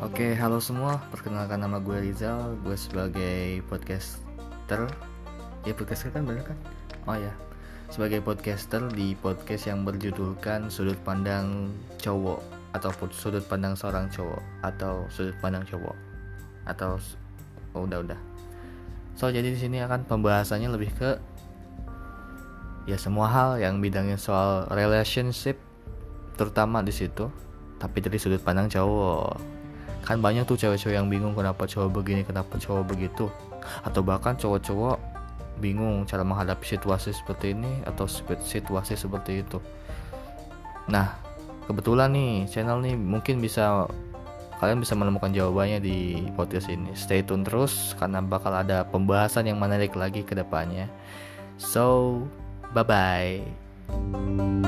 Oke, halo semua. Perkenalkan nama gue Rizal. Gue sebagai podcaster. Ya, podcaster kan bener kan? Oh ya, sebagai podcaster di podcast yang berjudulkan Sudut Pandang Cowok ataupun Sudut Pandang Seorang Cowok atau Sudut Pandang Cowok atau oh, udah udah. So jadi di sini akan pembahasannya lebih ke ya semua hal yang bidangnya soal relationship terutama di situ tapi dari sudut pandang cowok kan banyak tuh cewek-cewek yang bingung kenapa cowok begini kenapa cowok begitu. Atau bahkan cowok-cowok bingung cara menghadapi situasi seperti ini atau situasi seperti itu. Nah kebetulan nih channel nih mungkin bisa kalian bisa menemukan jawabannya di podcast ini. Stay tune terus karena bakal ada pembahasan yang menarik lagi ke depannya. So bye bye